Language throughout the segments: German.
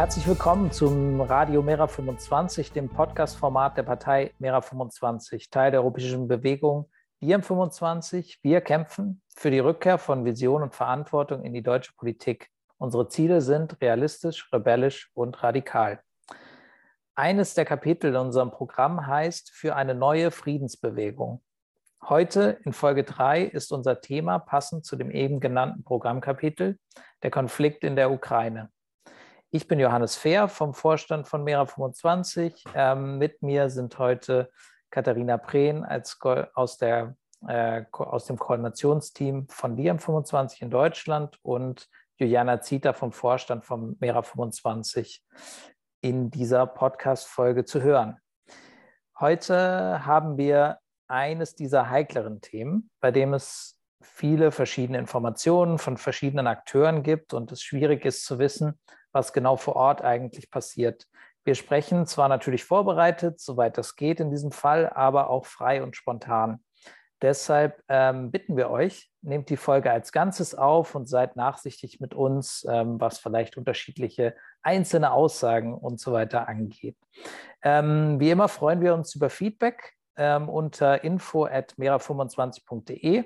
Herzlich willkommen zum Radio Mera 25, dem Podcast-Format der Partei Mera 25, Teil der europäischen Bewegung Wir 25. Wir kämpfen für die Rückkehr von Vision und Verantwortung in die deutsche Politik. Unsere Ziele sind realistisch, rebellisch und radikal. Eines der Kapitel in unserem Programm heißt Für eine neue Friedensbewegung. Heute in Folge 3 ist unser Thema passend zu dem eben genannten Programmkapitel, der Konflikt in der Ukraine. Ich bin Johannes Fehr vom Vorstand von Mera 25. Ähm, mit mir sind heute Katharina Prehn als, aus, der, äh, aus dem Koordinationsteam von Liam 25 in Deutschland und Juliana Zieter vom Vorstand von Mera 25 in dieser Podcast-Folge zu hören. Heute haben wir eines dieser heikleren Themen, bei dem es viele verschiedene Informationen von verschiedenen Akteuren gibt und es schwierig ist zu wissen, was genau vor Ort eigentlich passiert. Wir sprechen zwar natürlich vorbereitet, soweit das geht in diesem Fall, aber auch frei und spontan. Deshalb ähm, bitten wir euch, nehmt die Folge als Ganzes auf und seid nachsichtig mit uns, ähm, was vielleicht unterschiedliche einzelne Aussagen und so weiter angeht. Ähm, wie immer freuen wir uns über Feedback ähm, unter info at mera25.de.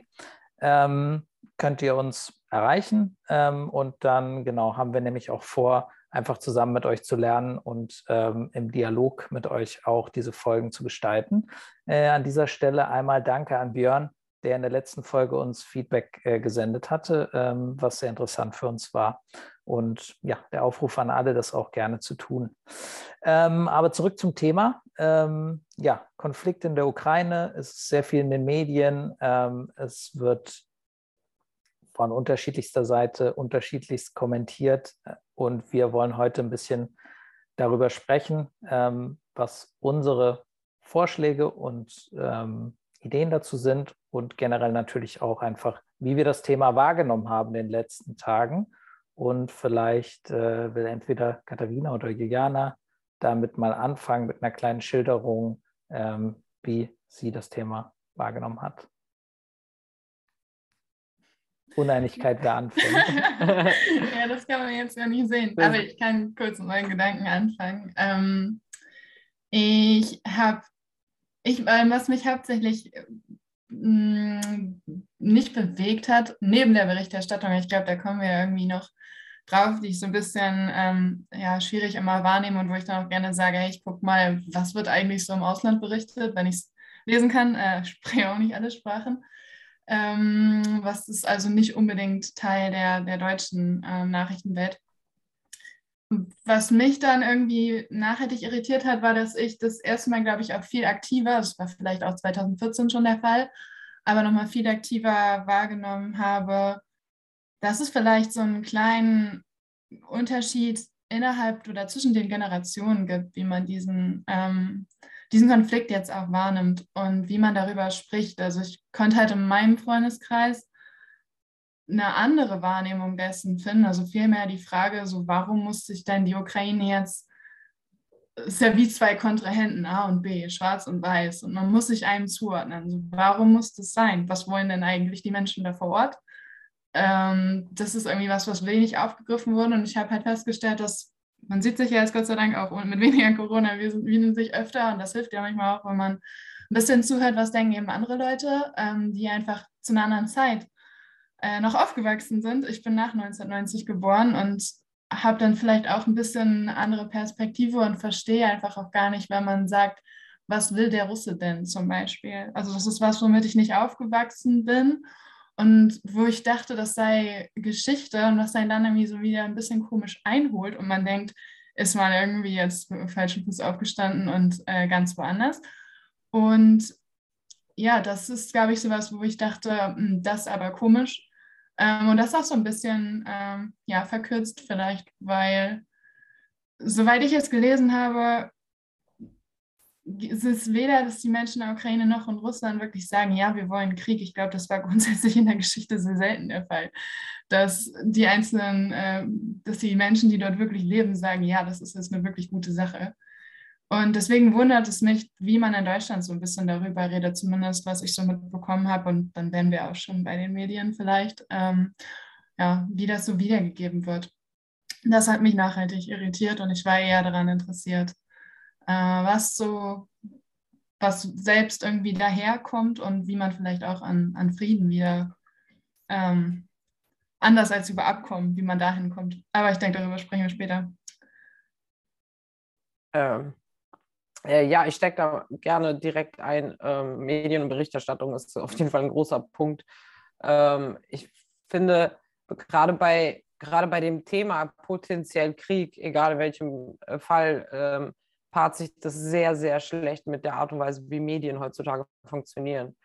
Ähm, könnt ihr uns erreichen ähm, und dann genau haben wir nämlich auch vor, einfach zusammen mit euch zu lernen und ähm, im Dialog mit euch auch diese Folgen zu gestalten. Äh, an dieser Stelle einmal Danke an Björn, der in der letzten Folge uns Feedback äh, gesendet hatte, ähm, was sehr interessant für uns war. Und ja, der Aufruf an alle, das auch gerne zu tun. Ähm, aber zurück zum Thema. Ähm, ja, Konflikt in der Ukraine, es ist sehr viel in den Medien. Ähm, es wird von unterschiedlichster Seite unterschiedlichst kommentiert. Und wir wollen heute ein bisschen darüber sprechen, ähm, was unsere Vorschläge und ähm, Ideen dazu sind und generell natürlich auch einfach, wie wir das Thema wahrgenommen haben in den letzten Tagen. Und vielleicht äh, will entweder Katharina oder Juliana damit mal anfangen mit einer kleinen Schilderung, ähm, wie sie das Thema wahrgenommen hat. Uneinigkeit wer anfängt. ja, das kann man jetzt ja nicht sehen. Aber ich kann kurz mit meinen Gedanken anfangen. Ähm, ich habe, ich, äh, was mich hauptsächlich mm, nicht bewegt hat, neben der Berichterstattung, ich glaube, da kommen wir irgendwie noch drauf, die ich so ein bisschen ähm, ja, schwierig immer wahrnehme und wo ich dann auch gerne sage, hey, ich gucke mal, was wird eigentlich so im Ausland berichtet, wenn ich es lesen kann. Äh, spreche auch nicht alle Sprachen ähm, was ist also nicht unbedingt Teil der, der deutschen äh, Nachrichtenwelt. Was mich dann irgendwie nachhaltig irritiert hat, war, dass ich das erste Mal, glaube ich, auch viel aktiver, das war vielleicht auch 2014 schon der Fall, aber nochmal viel aktiver wahrgenommen habe, dass es vielleicht so einen kleinen Unterschied innerhalb oder zwischen den Generationen gibt, wie man diesen ähm, diesen Konflikt jetzt auch wahrnimmt und wie man darüber spricht. Also ich konnte halt in meinem Freundeskreis eine andere Wahrnehmung dessen finden. Also vielmehr die Frage, so warum muss sich denn die Ukraine jetzt, ist ja wie zwei Kontrahenten, A und B, schwarz und weiß, und man muss sich einem zuordnen. Also warum muss das sein? Was wollen denn eigentlich die Menschen da vor Ort? Ähm, das ist irgendwie was, was wenig aufgegriffen wurde. Und ich habe halt festgestellt, dass man sieht sich ja jetzt Gott sei Dank auch mit weniger Corona, wir sehen sich öfter und das hilft ja manchmal auch, wenn man ein bisschen zuhört, was denken eben andere Leute, ähm, die einfach zu einer anderen Zeit äh, noch aufgewachsen sind. Ich bin nach 1990 geboren und habe dann vielleicht auch ein bisschen eine andere Perspektive und verstehe einfach auch gar nicht, wenn man sagt, was will der Russe denn zum Beispiel? Also das ist was, womit ich nicht aufgewachsen bin und wo ich dachte, das sei Geschichte und was einen dann irgendwie so wieder ein bisschen komisch einholt und man denkt, ist man irgendwie jetzt falschen Fuß aufgestanden und äh, ganz woanders. Und ja, das ist, glaube ich, sowas, wo ich dachte, hm, das aber komisch. Ähm, und das auch so ein bisschen ähm, ja, verkürzt vielleicht, weil soweit ich es gelesen habe, es ist weder, dass die Menschen in der Ukraine noch in Russland wirklich sagen, ja, wir wollen Krieg. Ich glaube, das war grundsätzlich in der Geschichte sehr selten der Fall, dass die einzelnen, äh, dass die Menschen, die dort wirklich leben, sagen, ja, das ist jetzt eine wirklich gute Sache. Und deswegen wundert es mich, wie man in Deutschland so ein bisschen darüber redet, zumindest was ich so mitbekommen habe. Und dann wären wir auch schon bei den Medien vielleicht, ähm, ja, wie das so wiedergegeben wird. das hat mich nachhaltig irritiert und ich war eher daran interessiert, äh, was so, was selbst irgendwie daherkommt und wie man vielleicht auch an, an Frieden wieder ähm, anders als über Abkommen, wie man dahin kommt. Aber ich denke, darüber sprechen wir später. Ähm, äh, ja, ich stecke da gerne direkt ein. Ähm, Medien- und Berichterstattung ist auf jeden Fall ein großer Punkt. Ähm, ich finde, gerade bei, gerade bei dem Thema potenziell Krieg, egal in welchem äh, Fall, ähm, paart sich das sehr, sehr schlecht mit der Art und Weise, wie Medien heutzutage funktionieren.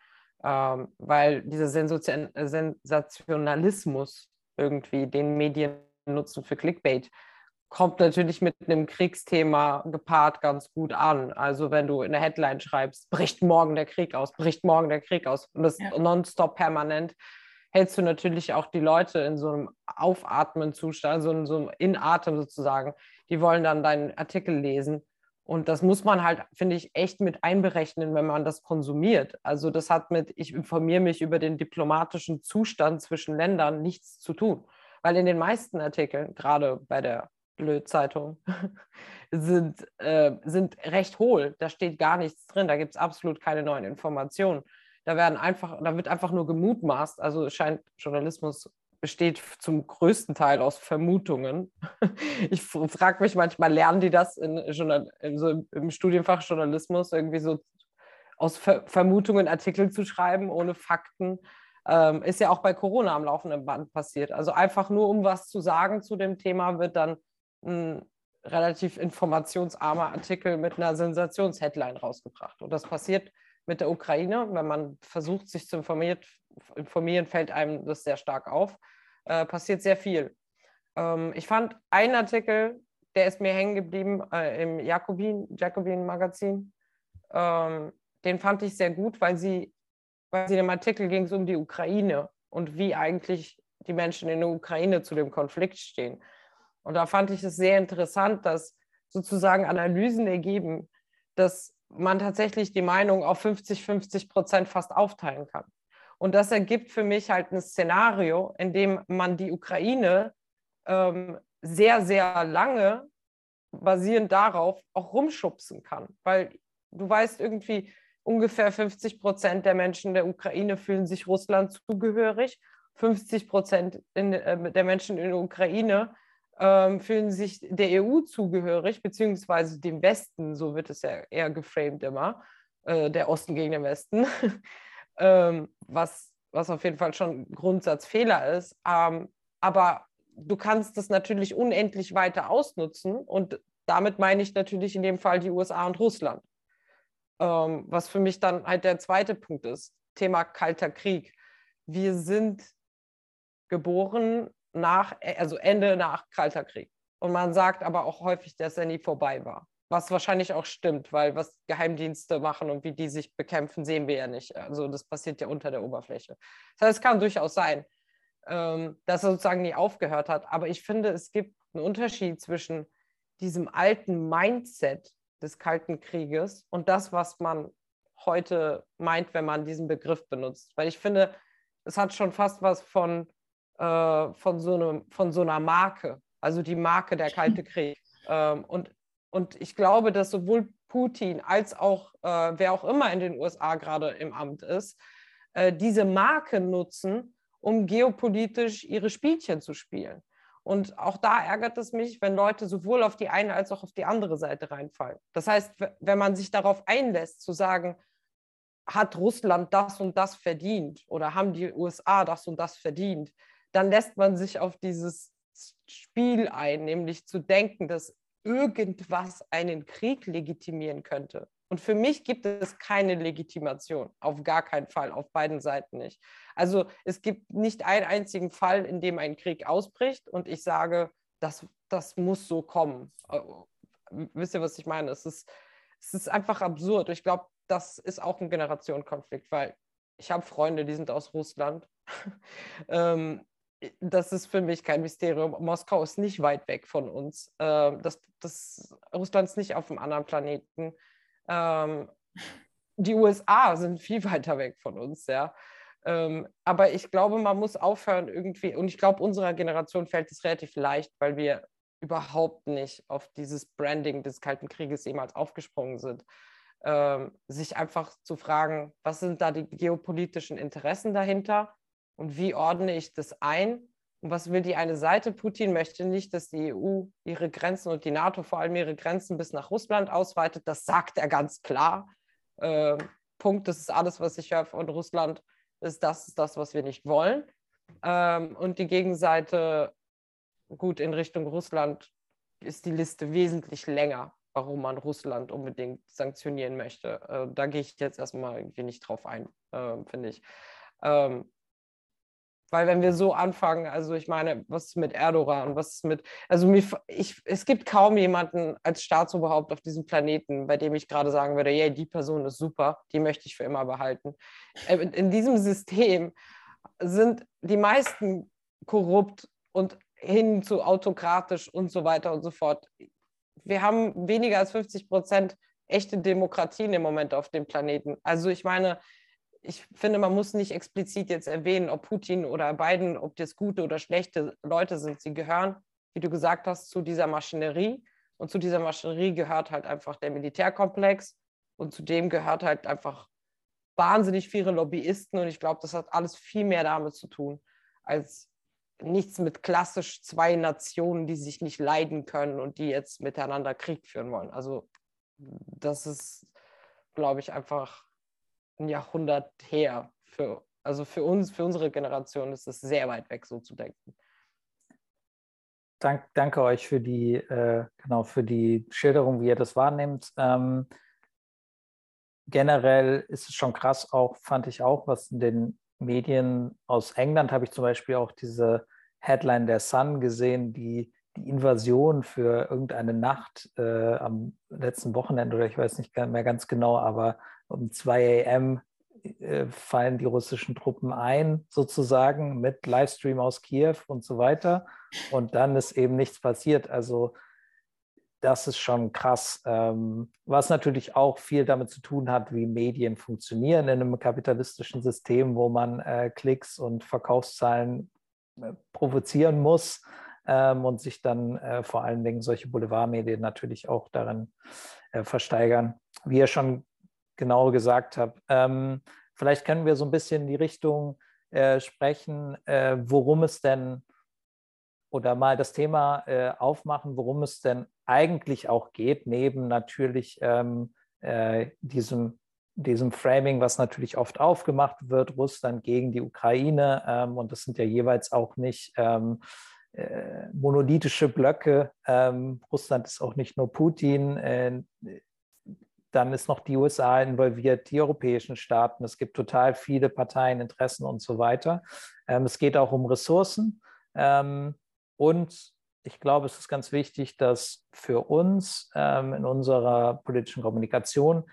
Ähm, weil dieser Sensationalismus irgendwie, den Medien nutzen für Clickbait, kommt natürlich mit einem Kriegsthema gepaart ganz gut an. Also wenn du in der Headline schreibst, bricht morgen der Krieg aus, bricht morgen der Krieg aus und das ja. nonstop permanent, hältst du natürlich auch die Leute in so einem Aufatmen-Zustand, so in so einem Inatem sozusagen. Die wollen dann deinen Artikel lesen. Und das muss man halt, finde ich, echt mit einberechnen, wenn man das konsumiert. Also das hat mit, ich informiere mich über den diplomatischen Zustand zwischen Ländern nichts zu tun. Weil in den meisten Artikeln, gerade bei der Blöd-Zeitung sind, äh, sind recht hohl. Da steht gar nichts drin. Da gibt es absolut keine neuen Informationen. Da werden einfach, da wird einfach nur gemutmaßt. Also es scheint Journalismus besteht zum größten Teil aus Vermutungen. Ich frage mich manchmal, lernen die das in, in so im Studienfach Journalismus irgendwie so aus Ver Vermutungen Artikel zu schreiben ohne Fakten? Ähm, ist ja auch bei Corona am laufenden Band passiert. Also einfach nur, um was zu sagen zu dem Thema, wird dann ein relativ informationsarmer Artikel mit einer Sensationsheadline rausgebracht. Und das passiert mit der Ukraine. Wenn man versucht, sich zu informieren, fällt einem das sehr stark auf. Äh, passiert sehr viel. Ähm, ich fand einen Artikel, der ist mir hängen geblieben äh, im Jakobin, Jacobin Magazin. Ähm, den fand ich sehr gut, weil sie, weil sie in dem Artikel ging es um die Ukraine und wie eigentlich die Menschen in der Ukraine zu dem Konflikt stehen. Und da fand ich es sehr interessant, dass sozusagen Analysen ergeben, dass man tatsächlich die Meinung auf 50, 50 Prozent fast aufteilen kann. Und das ergibt für mich halt ein Szenario, in dem man die Ukraine ähm, sehr, sehr lange basierend darauf auch rumschubsen kann. Weil du weißt irgendwie, ungefähr 50 Prozent der Menschen der Ukraine fühlen sich Russland zugehörig. 50 Prozent äh, der Menschen in der Ukraine ähm, fühlen sich der EU zugehörig, beziehungsweise dem Westen, so wird es ja eher geframed immer, äh, der Osten gegen den Westen, ähm, was, was auf jeden Fall schon Grundsatzfehler ist. Ähm, aber du kannst das natürlich unendlich weiter ausnutzen und damit meine ich natürlich in dem Fall die USA und Russland. Ähm, was für mich dann halt der zweite Punkt ist, Thema Kalter Krieg. Wir sind geboren nach, äh, also Ende nach Kalter Krieg. Und man sagt aber auch häufig, dass er nie vorbei war. Was wahrscheinlich auch stimmt, weil was Geheimdienste machen und wie die sich bekämpfen, sehen wir ja nicht. Also das passiert ja unter der Oberfläche. Das heißt, es kann durchaus sein, ähm, dass er sozusagen nie aufgehört hat. Aber ich finde, es gibt einen Unterschied zwischen diesem alten Mindset des Kalten Krieges und das, was man heute meint, wenn man diesen Begriff benutzt. Weil ich finde, es hat schon fast was von äh, von, so einem, von so einer Marke, also die Marke der Kalte Krieg. Ähm, und, und ich glaube, dass sowohl Putin als auch äh, wer auch immer in den USA gerade im Amt ist, äh, diese Marke nutzen, um geopolitisch ihre Spielchen zu spielen. Und auch da ärgert es mich, wenn Leute sowohl auf die eine als auch auf die andere Seite reinfallen. Das heißt, wenn man sich darauf einlässt, zu sagen, hat Russland das und das verdient oder haben die USA das und das verdient, dann lässt man sich auf dieses Spiel ein, nämlich zu denken, dass irgendwas einen Krieg legitimieren könnte. Und für mich gibt es keine Legitimation, auf gar keinen Fall, auf beiden Seiten nicht. Also es gibt nicht einen einzigen Fall, in dem ein Krieg ausbricht und ich sage, das, das muss so kommen. Äh, wisst ihr, was ich meine? Es ist, es ist einfach absurd. Ich glaube, das ist auch ein Generationenkonflikt, weil ich habe Freunde, die sind aus Russland. ähm, das ist für mich kein Mysterium. Moskau ist nicht weit weg von uns. Ähm, das, das, Russland ist nicht auf einem anderen Planeten. Ähm, die USA sind viel weiter weg von uns, ja. Ähm, aber ich glaube, man muss aufhören irgendwie, und ich glaube, unserer Generation fällt es relativ leicht, weil wir überhaupt nicht auf dieses Branding des Kalten Krieges jemals aufgesprungen sind. Ähm, sich einfach zu fragen, was sind da die geopolitischen Interessen dahinter und wie ordne ich das ein und was will die eine Seite? Putin möchte nicht, dass die EU ihre Grenzen und die NATO vor allem ihre Grenzen bis nach Russland ausweitet. Das sagt er ganz klar. Ähm, Punkt, das ist alles, was ich höre von Russland, ist das ist das, was wir nicht wollen. Ähm, und die Gegenseite, gut, in Richtung Russland ist die Liste wesentlich länger, warum man Russland unbedingt sanktionieren möchte. Äh, da gehe ich jetzt erstmal irgendwie nicht drauf ein, äh, finde ich. Ähm, weil wenn wir so anfangen, also ich meine, was ist mit Erdogan, was ist mit, also mir, ich, es gibt kaum jemanden als Staatsoberhaupt auf diesem Planeten, bei dem ich gerade sagen würde, yeah, die Person ist super, die möchte ich für immer behalten. Äh, in diesem System sind die meisten korrupt und hin zu autokratisch und so weiter und so fort. Wir haben weniger als 50 Prozent echte Demokratien im Moment auf dem Planeten. Also ich meine, ich finde, man muss nicht explizit jetzt erwähnen, ob Putin oder Biden, ob das gute oder schlechte Leute sind. Sie gehören, wie du gesagt hast, zu dieser Maschinerie. Und zu dieser Maschinerie gehört halt einfach der Militärkomplex. Und zu dem gehört halt einfach wahnsinnig viele Lobbyisten. Und ich glaube, das hat alles viel mehr damit zu tun, als nichts mit klassisch zwei Nationen, die sich nicht leiden können und die jetzt miteinander Krieg führen wollen. Also das ist, glaube ich, einfach ein Jahrhundert her. Für, also für uns, für unsere Generation ist es sehr weit weg, so zu denken. Dank, danke euch für die, äh, genau, für die Schilderung, wie ihr das wahrnehmt. Ähm, generell ist es schon krass, auch fand ich auch, was in den Medien aus England habe ich zum Beispiel auch diese Headline der Sun gesehen, die die Invasion für irgendeine Nacht äh, am letzten Wochenende oder ich weiß nicht mehr ganz genau, aber um 2 a.m. Äh, fallen die russischen Truppen ein, sozusagen mit Livestream aus Kiew und so weiter. Und dann ist eben nichts passiert. Also das ist schon krass, ähm, was natürlich auch viel damit zu tun hat, wie Medien funktionieren in einem kapitalistischen System, wo man äh, Klicks und Verkaufszahlen äh, provozieren muss ähm, und sich dann äh, vor allen Dingen solche Boulevardmedien natürlich auch darin äh, versteigern. Wie ihr schon genau gesagt habt, ähm, vielleicht können wir so ein bisschen in die Richtung äh, sprechen, äh, worum es denn oder mal das Thema äh, aufmachen, worum es denn eigentlich auch geht, neben natürlich ähm, äh, diesem diesem Framing, was natürlich oft aufgemacht wird, Russland gegen die Ukraine. Ähm, und das sind ja jeweils auch nicht ähm, äh, monolithische Blöcke. Ähm, Russland ist auch nicht nur Putin. Äh, dann ist noch die USA involviert, die europäischen Staaten. Es gibt total viele Parteien, Interessen und so weiter. Ähm, es geht auch um Ressourcen. Ähm, und ich glaube, es ist ganz wichtig, dass für uns ähm, in unserer politischen Kommunikation,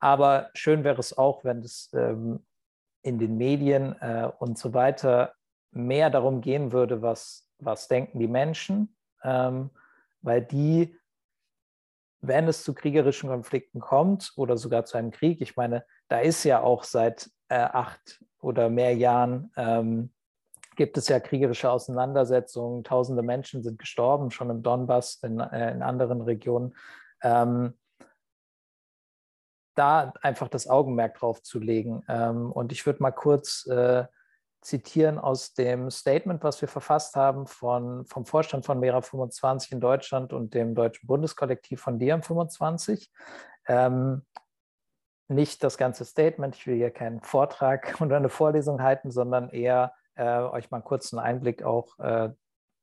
aber schön wäre es auch, wenn es ähm, in den Medien äh, und so weiter mehr darum gehen würde, was was denken die Menschen, ähm, weil die, wenn es zu kriegerischen Konflikten kommt oder sogar zu einem Krieg, ich meine, da ist ja auch seit äh, acht oder mehr Jahren, ähm, gibt es ja kriegerische Auseinandersetzungen, tausende Menschen sind gestorben, schon im Donbass, in, äh, in anderen Regionen. Ähm, da einfach das Augenmerk drauf zu legen. Ähm, und ich würde mal kurz äh, zitieren aus dem Statement, was wir verfasst haben von, vom Vorstand von Mera 25 in Deutschland und dem Deutschen Bundeskollektiv von DiAM 25. Ähm, nicht das ganze Statement, ich will hier keinen Vortrag oder eine Vorlesung halten, sondern eher äh, euch mal einen kurzen Einblick auch äh,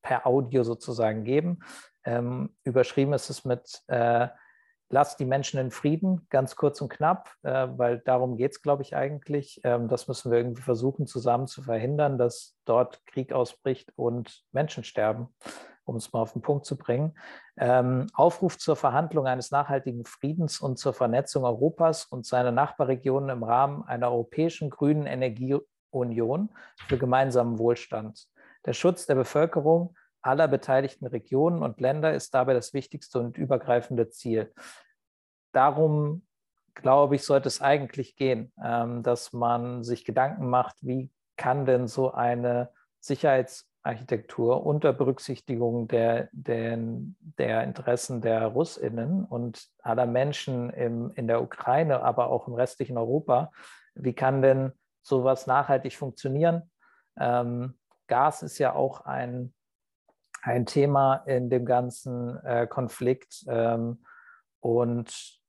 per Audio sozusagen geben. Ähm, überschrieben ist es mit äh, lasst die Menschen in Frieden, ganz kurz und knapp, äh, weil darum geht es, glaube ich, eigentlich. Ähm, das müssen wir irgendwie versuchen, zusammen zu verhindern, dass dort Krieg ausbricht und Menschen sterben, um es mal auf den Punkt zu bringen. Ähm, Aufruf zur Verhandlung eines nachhaltigen Friedens und zur Vernetzung Europas und seiner Nachbarregionen im Rahmen einer europäischen grünen Energieunion für gemeinsamen Wohlstand. Der Schutz der Bevölkerung aller beteiligten Regionen und Länder ist dabei das wichtigste und übergreifende Ziel. Darum, glaube ich, sollte es eigentlich gehen, ähm, dass man sich Gedanken macht, wie kann denn so eine Sicherheits-, Architektur unter Berücksichtigung der, der, der Interessen der Russinnen und aller Menschen im, in der Ukraine, aber auch im restlichen Europa. Wie kann denn sowas nachhaltig funktionieren? Ähm, Gas ist ja auch ein, ein Thema in dem ganzen äh, Konflikt. Ähm, und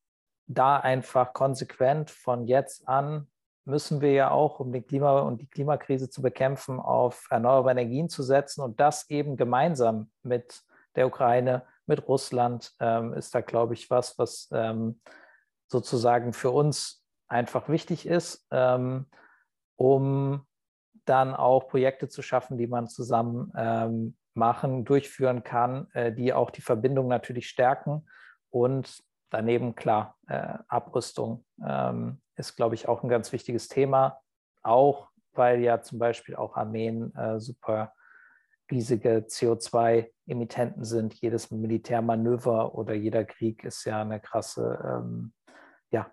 da einfach konsequent von jetzt an müssen wir ja auch, um den Klima und die Klimakrise zu bekämpfen, auf erneuerbare Energien zu setzen und das eben gemeinsam mit der Ukraine, mit Russland, ähm, ist da, glaube ich, was, was ähm, sozusagen für uns einfach wichtig ist, ähm, um dann auch Projekte zu schaffen, die man zusammen ähm, machen, durchführen kann, äh, die auch die Verbindung natürlich stärken und daneben klar, äh, Abrüstung ähm, ist, glaube ich, auch ein ganz wichtiges Thema, auch weil ja zum Beispiel auch Armeen äh, super riesige CO2-Emittenten sind. Jedes Militärmanöver oder jeder Krieg ist ja eine krasse, ähm, ja,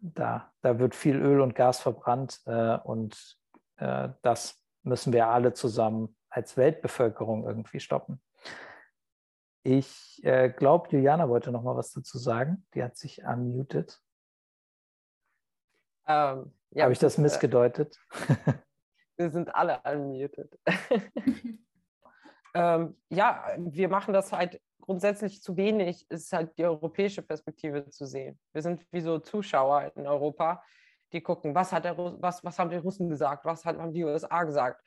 da, da wird viel Öl und Gas verbrannt und das müssen wir alle zusammen als Weltbevölkerung irgendwie stoppen. Ich äh, glaube, Juliana wollte noch mal was dazu sagen. Die hat sich unmuted. Ähm, ja, Habe ich das äh, missgedeutet? wir sind alle unmuted. ähm, ja, wir machen das halt grundsätzlich zu wenig, ist halt die europäische Perspektive zu sehen. Wir sind wie so Zuschauer in Europa, die gucken, was, hat der, was, was haben die Russen gesagt, was haben die USA gesagt,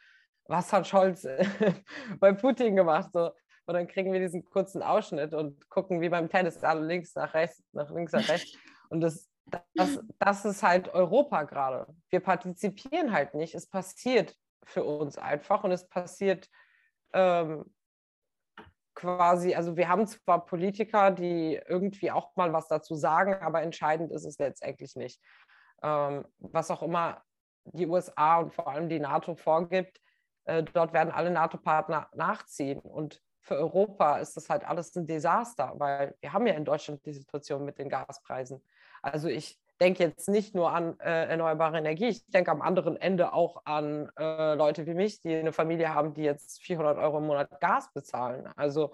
was hat Scholz bei Putin gemacht. So. Und dann kriegen wir diesen kurzen Ausschnitt und gucken wie beim Tennis alle links nach rechts, nach links nach rechts. Und das, das, das ist halt Europa gerade. Wir partizipieren halt nicht. Es passiert für uns einfach und es passiert ähm, quasi, also wir haben zwar Politiker, die irgendwie auch mal was dazu sagen, aber entscheidend ist es letztendlich nicht. Ähm, was auch immer die USA und vor allem die NATO vorgibt, äh, dort werden alle NATO-Partner nachziehen. Und für Europa ist das halt alles ein Desaster, weil wir haben ja in Deutschland die Situation mit den Gaspreisen. Also ich denke jetzt nicht nur an äh, erneuerbare Energie, ich denke am anderen Ende auch an äh, Leute wie mich, die eine Familie haben, die jetzt 400 Euro im Monat Gas bezahlen. Also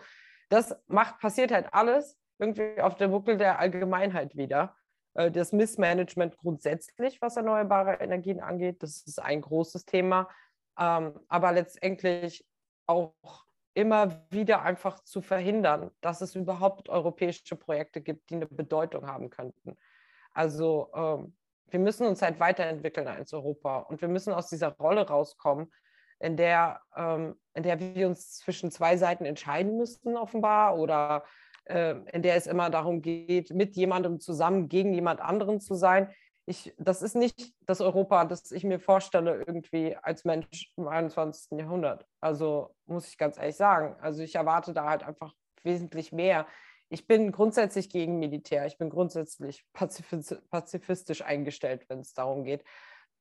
das macht, passiert halt alles irgendwie auf der Buckel der Allgemeinheit wieder. Äh, das Missmanagement grundsätzlich, was erneuerbare Energien angeht, das ist ein großes Thema. Ähm, aber letztendlich auch immer wieder einfach zu verhindern, dass es überhaupt europäische Projekte gibt, die eine Bedeutung haben könnten. Also ähm, wir müssen uns halt weiterentwickeln als Europa und wir müssen aus dieser Rolle rauskommen, in der, ähm, in der wir uns zwischen zwei Seiten entscheiden müssten, offenbar, oder äh, in der es immer darum geht, mit jemandem zusammen gegen jemand anderen zu sein ich, das ist nicht das Europa, das ich mir vorstelle, irgendwie als Mensch im 21. Jahrhundert. Also muss ich ganz ehrlich sagen. Also ich erwarte da halt einfach wesentlich mehr. Ich bin grundsätzlich gegen Militär. Ich bin grundsätzlich pazifistisch eingestellt, wenn es darum geht.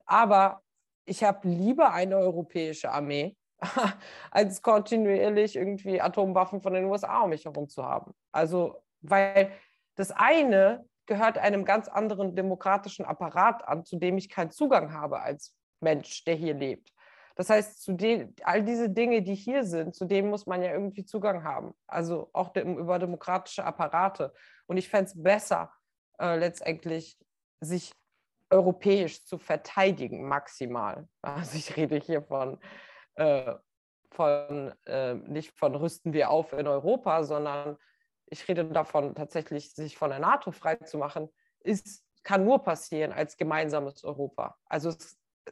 Aber ich habe lieber eine europäische Armee, als kontinuierlich irgendwie Atomwaffen von den USA um mich herum zu haben. Also, weil das eine gehört einem ganz anderen demokratischen Apparat an, zu dem ich keinen Zugang habe als Mensch, der hier lebt. Das heißt, zu den, all diese Dinge, die hier sind, zu denen muss man ja irgendwie Zugang haben. Also auch dem, über demokratische Apparate. Und ich fände es besser, äh, letztendlich sich europäisch zu verteidigen, maximal. Also ich rede hier von, äh, von äh, nicht von rüsten wir auf in Europa, sondern ich rede davon, tatsächlich sich von der NATO freizumachen, ist, kann nur passieren als gemeinsames Europa. Also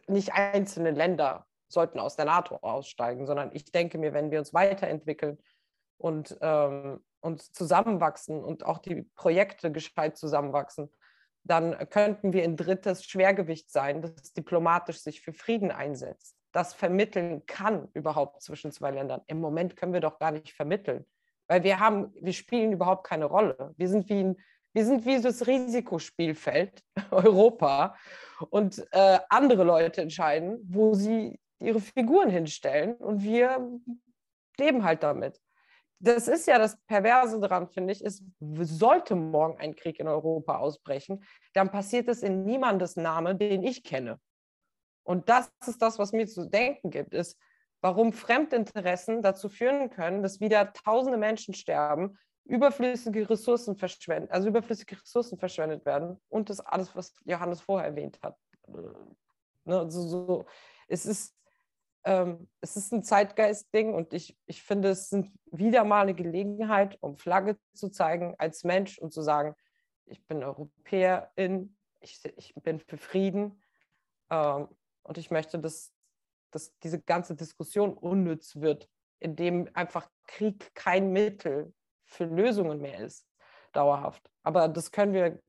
nicht einzelne Länder sollten aus der NATO aussteigen, sondern ich denke mir, wenn wir uns weiterentwickeln und, ähm, und zusammenwachsen und auch die Projekte gescheit zusammenwachsen, dann könnten wir ein drittes Schwergewicht sein, das diplomatisch sich für Frieden einsetzt, das vermitteln kann überhaupt zwischen zwei Ländern. Im Moment können wir doch gar nicht vermitteln weil wir haben, wir spielen überhaupt keine Rolle. Wir sind wie ein, wir sind wie das Risikospielfeld Europa und äh, andere Leute entscheiden, wo sie ihre Figuren hinstellen und wir leben halt damit. Das ist ja das Perverse daran, finde ich, ist, sollte morgen ein Krieg in Europa ausbrechen, dann passiert es in niemandes Name, den ich kenne. Und das ist das, was mir zu denken gibt, ist, warum Fremdinteressen dazu führen können, dass wieder tausende Menschen sterben, überflüssige Ressourcen verschwendet, also überflüssige Ressourcen verschwendet werden und das alles, was Johannes vorher erwähnt hat. Ne, also so, es ist ähm, es ist ein Zeitgeist-Ding und ich, ich finde, es sind wieder mal eine Gelegenheit, um Flagge zu zeigen als Mensch und zu sagen, ich bin Europäerin, ich, ich bin für Frieden ähm, und ich möchte, dass, dass diese ganze Diskussion unnütz wird, indem einfach Krieg kein Mittel für Lösungen mehr ist, dauerhaft. Aber das können wir,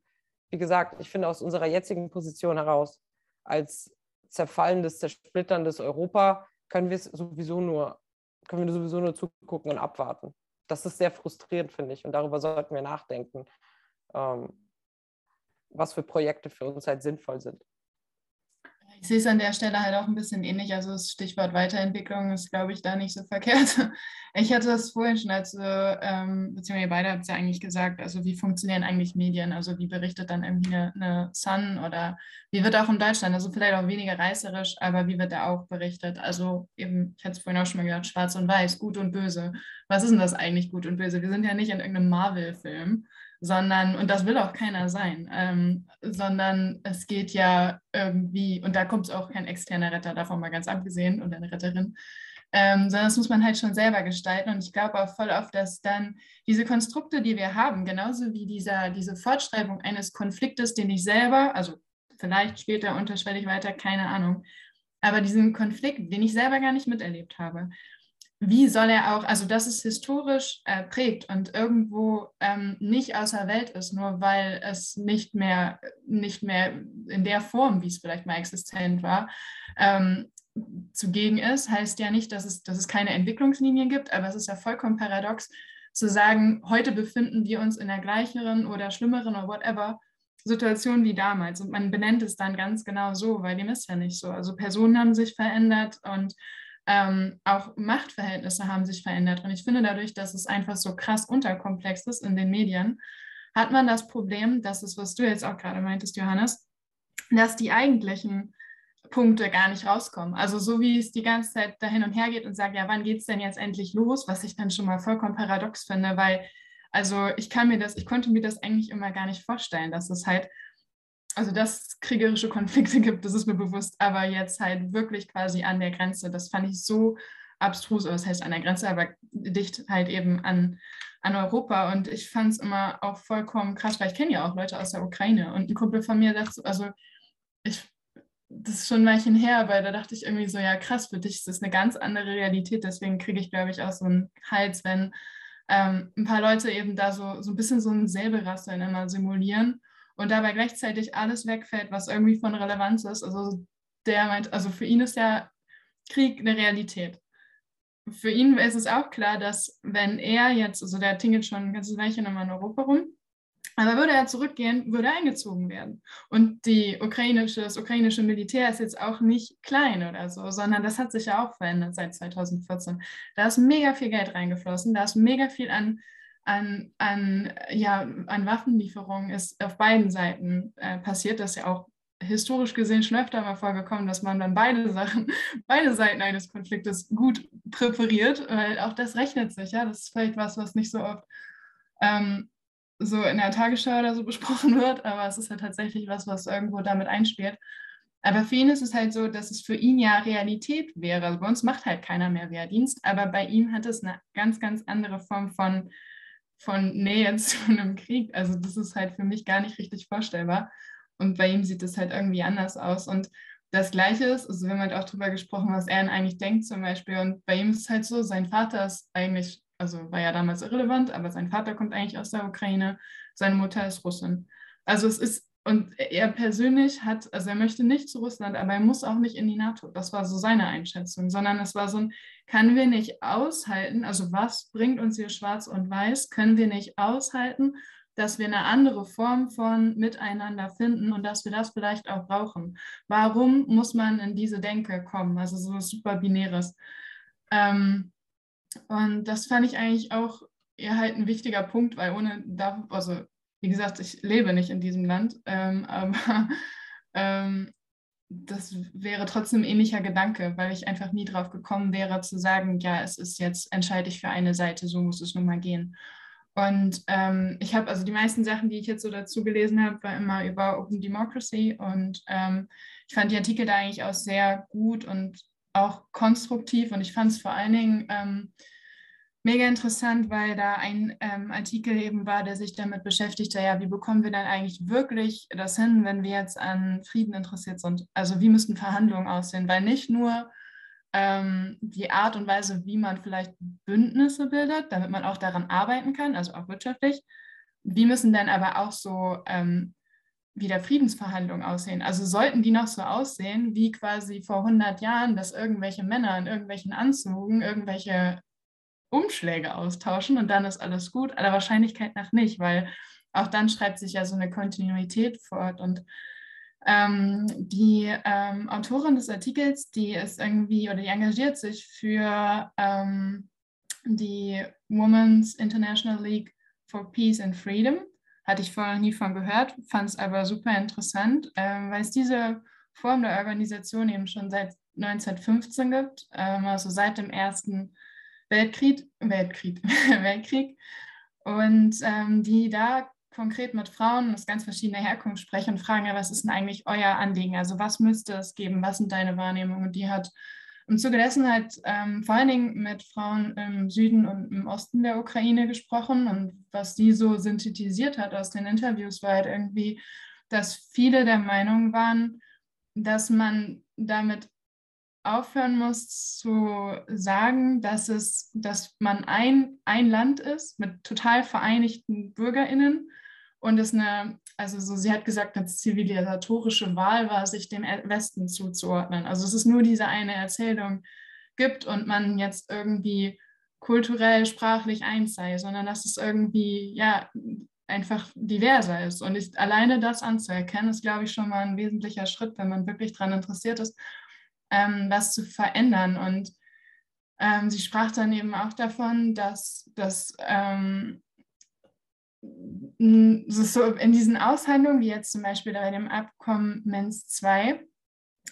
wie gesagt, ich finde aus unserer jetzigen Position heraus als zerfallendes, zersplitterndes Europa können wir es sowieso nur, können wir sowieso nur zugucken und abwarten. Das ist sehr frustrierend, finde ich. Und darüber sollten wir nachdenken, ähm, was für Projekte für uns halt sinnvoll sind. Ich sehe es an der Stelle halt auch ein bisschen ähnlich. Also das Stichwort Weiterentwicklung ist, glaube ich, da nicht so verkehrt. Ich hatte das vorhin schon, als ähm, beziehungsweise ihr beide habt es ja eigentlich gesagt, also wie funktionieren eigentlich Medien? Also wie berichtet dann irgendwie eine, eine Sun oder wie wird auch in Deutschland, also vielleicht auch weniger reißerisch, aber wie wird da auch berichtet? Also eben, ich hatte es vorhin auch schon mal gesagt, schwarz und weiß, gut und böse. Was ist denn das eigentlich gut und böse? Wir sind ja nicht in irgendeinem Marvel-Film sondern, und das will auch keiner sein, ähm, sondern es geht ja irgendwie, und da kommt es auch kein externer Retter, davon mal ganz abgesehen, und eine Retterin, ähm, sondern das muss man halt schon selber gestalten. Und ich glaube auch voll auf, dass dann diese Konstrukte, die wir haben, genauso wie dieser, diese Fortschreibung eines Konfliktes, den ich selber, also vielleicht später unterschwellig weiter, keine Ahnung, aber diesen Konflikt, den ich selber gar nicht miterlebt habe, wie soll er auch, also dass es historisch äh, prägt und irgendwo ähm, nicht außer Welt ist, nur weil es nicht mehr, nicht mehr in der Form, wie es vielleicht mal existent war, ähm, zugegen ist, heißt ja nicht, dass es, dass es keine Entwicklungslinien gibt, aber es ist ja vollkommen paradox zu sagen, heute befinden wir uns in der gleicheren oder schlimmeren oder whatever Situation wie damals und man benennt es dann ganz genau so, weil dem ist ja nicht so. Also Personen haben sich verändert und ähm, auch Machtverhältnisse haben sich verändert. Und ich finde dadurch, dass es einfach so krass unterkomplex ist in den Medien, hat man das Problem, dass es, was du jetzt auch gerade meintest, Johannes, dass die eigentlichen Punkte gar nicht rauskommen. Also so wie es die ganze Zeit dahin und her geht und sagt, ja, wann geht es denn jetzt endlich los? Was ich dann schon mal vollkommen paradox finde, weil also ich kann mir das, ich konnte mir das eigentlich immer gar nicht vorstellen, dass es halt also dass es kriegerische Konflikte gibt, das ist mir bewusst, aber jetzt halt wirklich quasi an der Grenze, das fand ich so abstrus, das heißt an der Grenze, aber dicht halt eben an, an Europa. Und ich fand es immer auch vollkommen krass, weil ich kenne ja auch Leute aus der Ukraine. Und ein Kumpel von mir sagt, also ich, das ist schon ein Weilchen her, aber da dachte ich irgendwie so, ja krass, für dich ist das eine ganz andere Realität, deswegen kriege ich, glaube ich, auch so einen Hals, wenn ähm, ein paar Leute eben da so, so ein bisschen so ein Säbelrasseln immer simulieren und dabei gleichzeitig alles wegfällt, was irgendwie von Relevanz ist. Also der meint, also für ihn ist ja Krieg eine Realität. Für ihn ist es auch klar, dass wenn er jetzt, also der tingelt schon ein ganzes Weilchen immer in Europa rum, aber würde er zurückgehen, würde er eingezogen werden. Und die ukrainische, das ukrainische Militär ist jetzt auch nicht klein oder so, sondern das hat sich ja auch verändert seit 2014. Da ist mega viel Geld reingeflossen, da ist mega viel an an, an, ja, an Waffenlieferungen ist auf beiden Seiten äh, passiert. Das ist ja auch historisch gesehen schon öfter mal vorgekommen, dass man dann beide Sachen, beide Seiten eines Konfliktes gut präpariert, weil auch das rechnet sich, ja. Das ist vielleicht was, was nicht so oft ähm, so in der Tagesschau oder so besprochen wird, aber es ist ja tatsächlich was, was irgendwo damit einspielt. Aber für ihn ist es halt so, dass es für ihn ja Realität wäre. Also bei uns macht halt keiner mehr Wehrdienst, aber bei ihm hat es eine ganz, ganz andere Form von von Nähe zu einem Krieg. Also das ist halt für mich gar nicht richtig vorstellbar. Und bei ihm sieht es halt irgendwie anders aus. Und das Gleiche ist, also wir haben halt auch darüber gesprochen, was er eigentlich denkt zum Beispiel. Und bei ihm ist es halt so, sein Vater ist eigentlich, also war ja damals irrelevant, aber sein Vater kommt eigentlich aus der Ukraine, seine Mutter ist Russin. Also es ist und er persönlich hat, also er möchte nicht zu Russland, aber er muss auch nicht in die NATO. Das war so seine Einschätzung, sondern es war so ein, kann wir nicht aushalten, also was bringt uns hier schwarz und weiß, können wir nicht aushalten, dass wir eine andere Form von Miteinander finden und dass wir das vielleicht auch brauchen. Warum muss man in diese Denke kommen? Also so was super Binäres. Ähm, und das fand ich eigentlich auch eher halt ein wichtiger Punkt, weil ohne, also wie gesagt, ich lebe nicht in diesem Land, ähm, aber ähm, das wäre trotzdem ein ähnlicher Gedanke, weil ich einfach nie drauf gekommen wäre zu sagen, ja, es ist jetzt, entscheide ich für eine Seite, so muss es nun mal gehen. Und ähm, ich habe also die meisten Sachen, die ich jetzt so dazu gelesen habe, war immer über Open Democracy und ähm, ich fand die Artikel da eigentlich auch sehr gut und auch konstruktiv und ich fand es vor allen Dingen ähm, mega interessant, weil da ein ähm, Artikel eben war, der sich damit beschäftigte, ja, wie bekommen wir dann eigentlich wirklich das hin, wenn wir jetzt an Frieden interessiert sind? Also wie müssten Verhandlungen aussehen? Weil nicht nur ähm, die Art und Weise, wie man vielleicht Bündnisse bildet, damit man auch daran arbeiten kann, also auch wirtschaftlich, wie müssen dann aber auch so ähm, wieder Friedensverhandlungen aussehen? Also sollten die noch so aussehen wie quasi vor 100 Jahren, dass irgendwelche Männer in irgendwelchen Anzügen irgendwelche Umschläge austauschen und dann ist alles gut. Aller Wahrscheinlichkeit nach nicht, weil auch dann schreibt sich ja so eine Kontinuität fort. Und ähm, die ähm, Autorin des Artikels, die ist irgendwie oder die engagiert sich für ähm, die Women's International League for Peace and Freedom. Hatte ich vorher nie von gehört, fand es aber super interessant, ähm, weil es diese Form der Organisation eben schon seit 1915 gibt, ähm, also seit dem ersten Weltkrieg, Weltkrieg, Weltkrieg und ähm, die da konkret mit Frauen aus ganz verschiedener Herkunft sprechen und fragen, ja, was ist denn eigentlich euer Anliegen? Also was müsste es geben? Was sind deine Wahrnehmungen? Und die hat im Zuge dessen halt ähm, vor allen Dingen mit Frauen im Süden und im Osten der Ukraine gesprochen und was die so synthetisiert hat aus den Interviews war halt irgendwie, dass viele der Meinung waren, dass man damit aufhören muss zu sagen, dass es, dass man ein, ein Land ist mit total vereinigten BürgerInnen und es eine, also so, sie hat gesagt, eine zivilisatorische Wahl war, sich dem Westen zuzuordnen. Also es ist nur diese eine Erzählung gibt und man jetzt irgendwie kulturell, sprachlich eins sei, sondern dass es irgendwie, ja, einfach diverser ist. Und ich, alleine das anzuerkennen, ist, glaube ich, schon mal ein wesentlicher Schritt, wenn man wirklich daran interessiert ist, ähm, was zu verändern. Und ähm, sie sprach dann eben auch davon, dass, dass ähm, so in diesen Aushandlungen, wie jetzt zum Beispiel bei dem Abkommen MENS 2,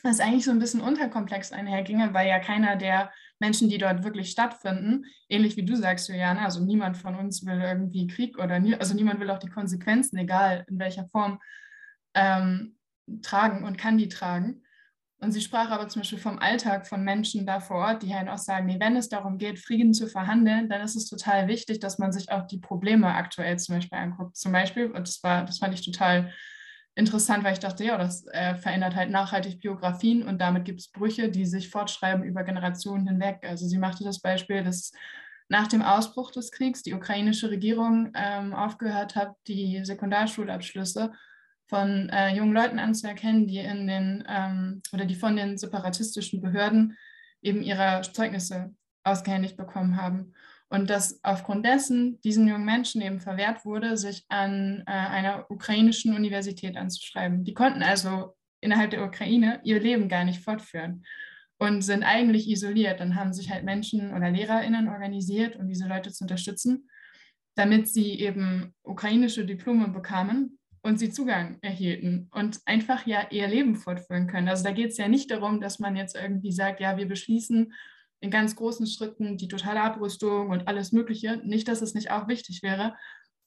das eigentlich so ein bisschen unterkomplex einherginge, weil ja keiner der Menschen, die dort wirklich stattfinden, ähnlich wie du sagst, Juliane, also niemand von uns will irgendwie Krieg oder nie, also niemand will auch die Konsequenzen, egal in welcher Form, ähm, tragen und kann die tragen. Und sie sprach aber zum Beispiel vom Alltag von Menschen da vor Ort, die halt auch sagen, nee, wenn es darum geht, Frieden zu verhandeln, dann ist es total wichtig, dass man sich auch die Probleme aktuell zum Beispiel anguckt. Zum Beispiel, und das war, das fand ich total interessant, weil ich dachte, ja, das äh, verändert halt nachhaltig Biografien und damit gibt es Brüche, die sich fortschreiben über Generationen hinweg. Also sie machte das Beispiel, dass nach dem Ausbruch des Kriegs die ukrainische Regierung ähm, aufgehört hat, die Sekundarschulabschlüsse von äh, jungen Leuten anzuerkennen, die in den ähm, oder die von den separatistischen Behörden eben ihre Zeugnisse ausgehändigt bekommen haben. Und dass aufgrund dessen diesen jungen Menschen eben verwehrt wurde, sich an äh, einer ukrainischen Universität anzuschreiben. Die konnten also innerhalb der Ukraine ihr Leben gar nicht fortführen und sind eigentlich isoliert. Dann haben sich halt Menschen oder LehrerInnen organisiert, um diese Leute zu unterstützen, damit sie eben ukrainische Diplome bekamen und sie Zugang erhielten und einfach ja ihr Leben fortführen können. Also da geht es ja nicht darum, dass man jetzt irgendwie sagt, ja, wir beschließen in ganz großen Schritten die totale Abrüstung und alles Mögliche. Nicht, dass es nicht auch wichtig wäre,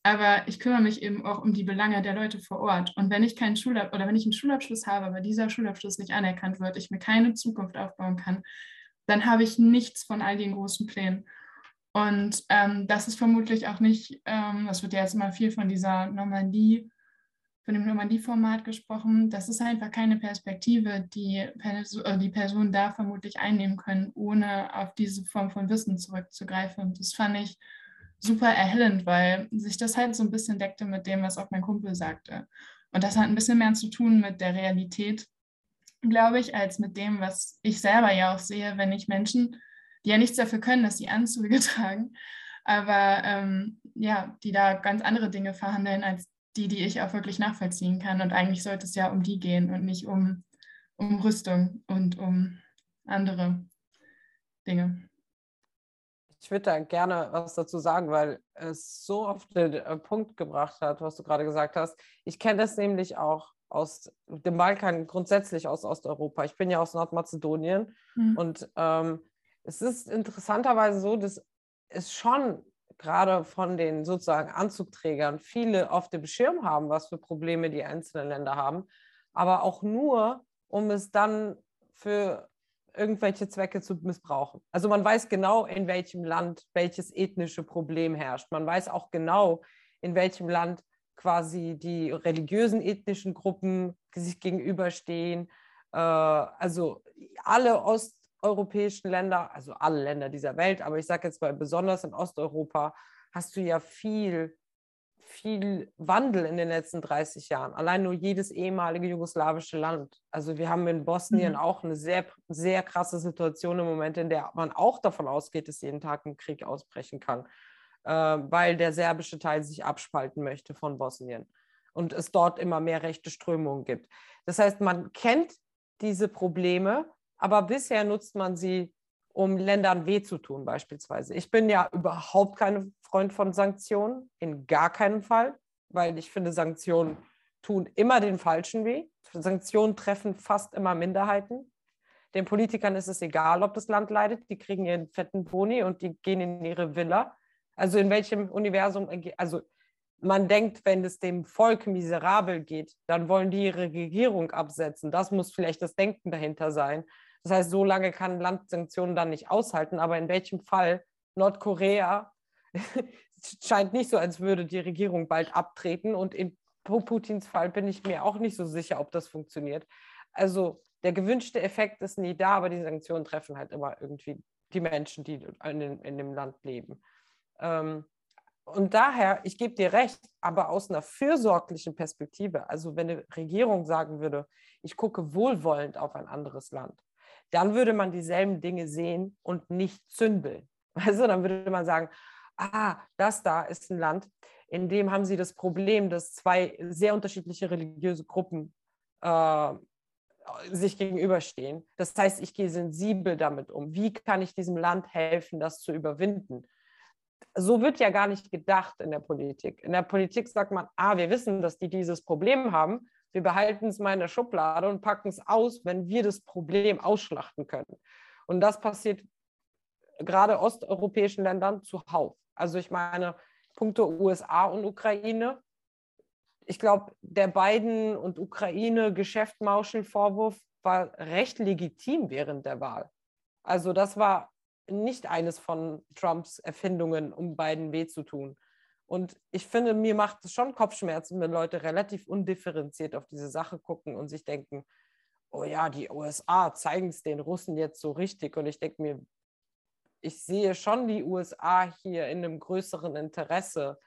aber ich kümmere mich eben auch um die Belange der Leute vor Ort. Und wenn ich keinen Schulab oder wenn ich einen Schulabschluss habe, aber dieser Schulabschluss nicht anerkannt wird, ich mir keine Zukunft aufbauen kann, dann habe ich nichts von all den großen Plänen. Und ähm, das ist vermutlich auch nicht, ähm, das wird ja jetzt immer viel von dieser Normandie von dem Normandie-Format gesprochen. Das ist einfach keine Perspektive, die äh, die Personen da vermutlich einnehmen können, ohne auf diese Form von Wissen zurückzugreifen. Und das fand ich super erhellend, weil sich das halt so ein bisschen deckte mit dem, was auch mein Kumpel sagte. Und das hat ein bisschen mehr zu tun mit der Realität, glaube ich, als mit dem, was ich selber ja auch sehe, wenn ich Menschen, die ja nichts dafür können, dass sie Anzüge tragen, aber ähm, ja, die da ganz andere Dinge verhandeln als die, die ich auch wirklich nachvollziehen kann. Und eigentlich sollte es ja um die gehen und nicht um, um Rüstung und um andere Dinge. Ich würde da gerne was dazu sagen, weil es so auf den äh, Punkt gebracht hat, was du gerade gesagt hast. Ich kenne das nämlich auch aus dem Balkan, grundsätzlich aus Osteuropa. Ich bin ja aus Nordmazedonien mhm. und ähm, es ist interessanterweise so, dass es schon gerade von den sozusagen Anzugträgern viele auf dem Schirm haben, was für Probleme die einzelnen Länder haben, aber auch nur, um es dann für irgendwelche Zwecke zu missbrauchen. Also man weiß genau, in welchem Land welches ethnische Problem herrscht. Man weiß auch genau, in welchem Land quasi die religiösen ethnischen Gruppen sich gegenüberstehen. Äh, also alle osteuropäischen Länder, also alle Länder dieser Welt, aber ich sage jetzt mal besonders in Osteuropa, hast du ja viel, viel Wandel in den letzten 30 Jahren. Allein nur jedes ehemalige jugoslawische Land. Also wir haben in Bosnien mhm. auch eine sehr, sehr krasse Situation im Moment, in der man auch davon ausgeht, dass jeden Tag ein Krieg ausbrechen kann äh, weil der serbische Teil sich abspalten möchte von Bosnien und es dort immer mehr rechte Strömungen gibt. Das heißt, man kennt diese Probleme, aber bisher nutzt man sie, um Ländern weh zu tun beispielsweise. Ich bin ja überhaupt kein Freund von Sanktionen, in gar keinem Fall, weil ich finde, Sanktionen tun immer den Falschen weh. Sanktionen treffen fast immer Minderheiten. Den Politikern ist es egal, ob das Land leidet. Die kriegen ihren fetten Boni und die gehen in ihre Villa. Also in welchem Universum, also man denkt, wenn es dem Volk miserabel geht, dann wollen die ihre Regierung absetzen. Das muss vielleicht das Denken dahinter sein. Das heißt, so lange kann ein Land Sanktionen dann nicht aushalten. Aber in welchem Fall Nordkorea scheint nicht so, als würde die Regierung bald abtreten. Und in Putins Fall bin ich mir auch nicht so sicher, ob das funktioniert. Also der gewünschte Effekt ist nie da, aber die Sanktionen treffen halt immer irgendwie die Menschen, die in, in dem Land leben. Ähm, und daher, ich gebe dir recht, aber aus einer fürsorglichen Perspektive, also wenn eine Regierung sagen würde, ich gucke wohlwollend auf ein anderes Land, dann würde man dieselben Dinge sehen und nicht zündeln. Also dann würde man sagen, ah, das da ist ein Land, in dem haben sie das Problem, dass zwei sehr unterschiedliche religiöse Gruppen äh, sich gegenüberstehen. Das heißt, ich gehe sensibel damit um. Wie kann ich diesem Land helfen, das zu überwinden? so wird ja gar nicht gedacht in der Politik. In der Politik sagt man, ah, wir wissen, dass die dieses Problem haben. Wir behalten es mal in der Schublade und packen es aus, wenn wir das Problem ausschlachten können. Und das passiert gerade osteuropäischen Ländern zuhauf. Also ich meine, Punkte USA und Ukraine. Ich glaube, der Biden und Ukraine-Geschäftmauschel-Vorwurf war recht legitim während der Wahl. Also das war nicht eines von Trumps Erfindungen, um beiden weh zu tun. Und ich finde, mir macht es schon Kopfschmerzen, wenn Leute relativ undifferenziert auf diese Sache gucken und sich denken, oh ja, die USA zeigen es den Russen jetzt so richtig. Und ich denke mir, ich sehe schon die USA hier in einem größeren Interesse,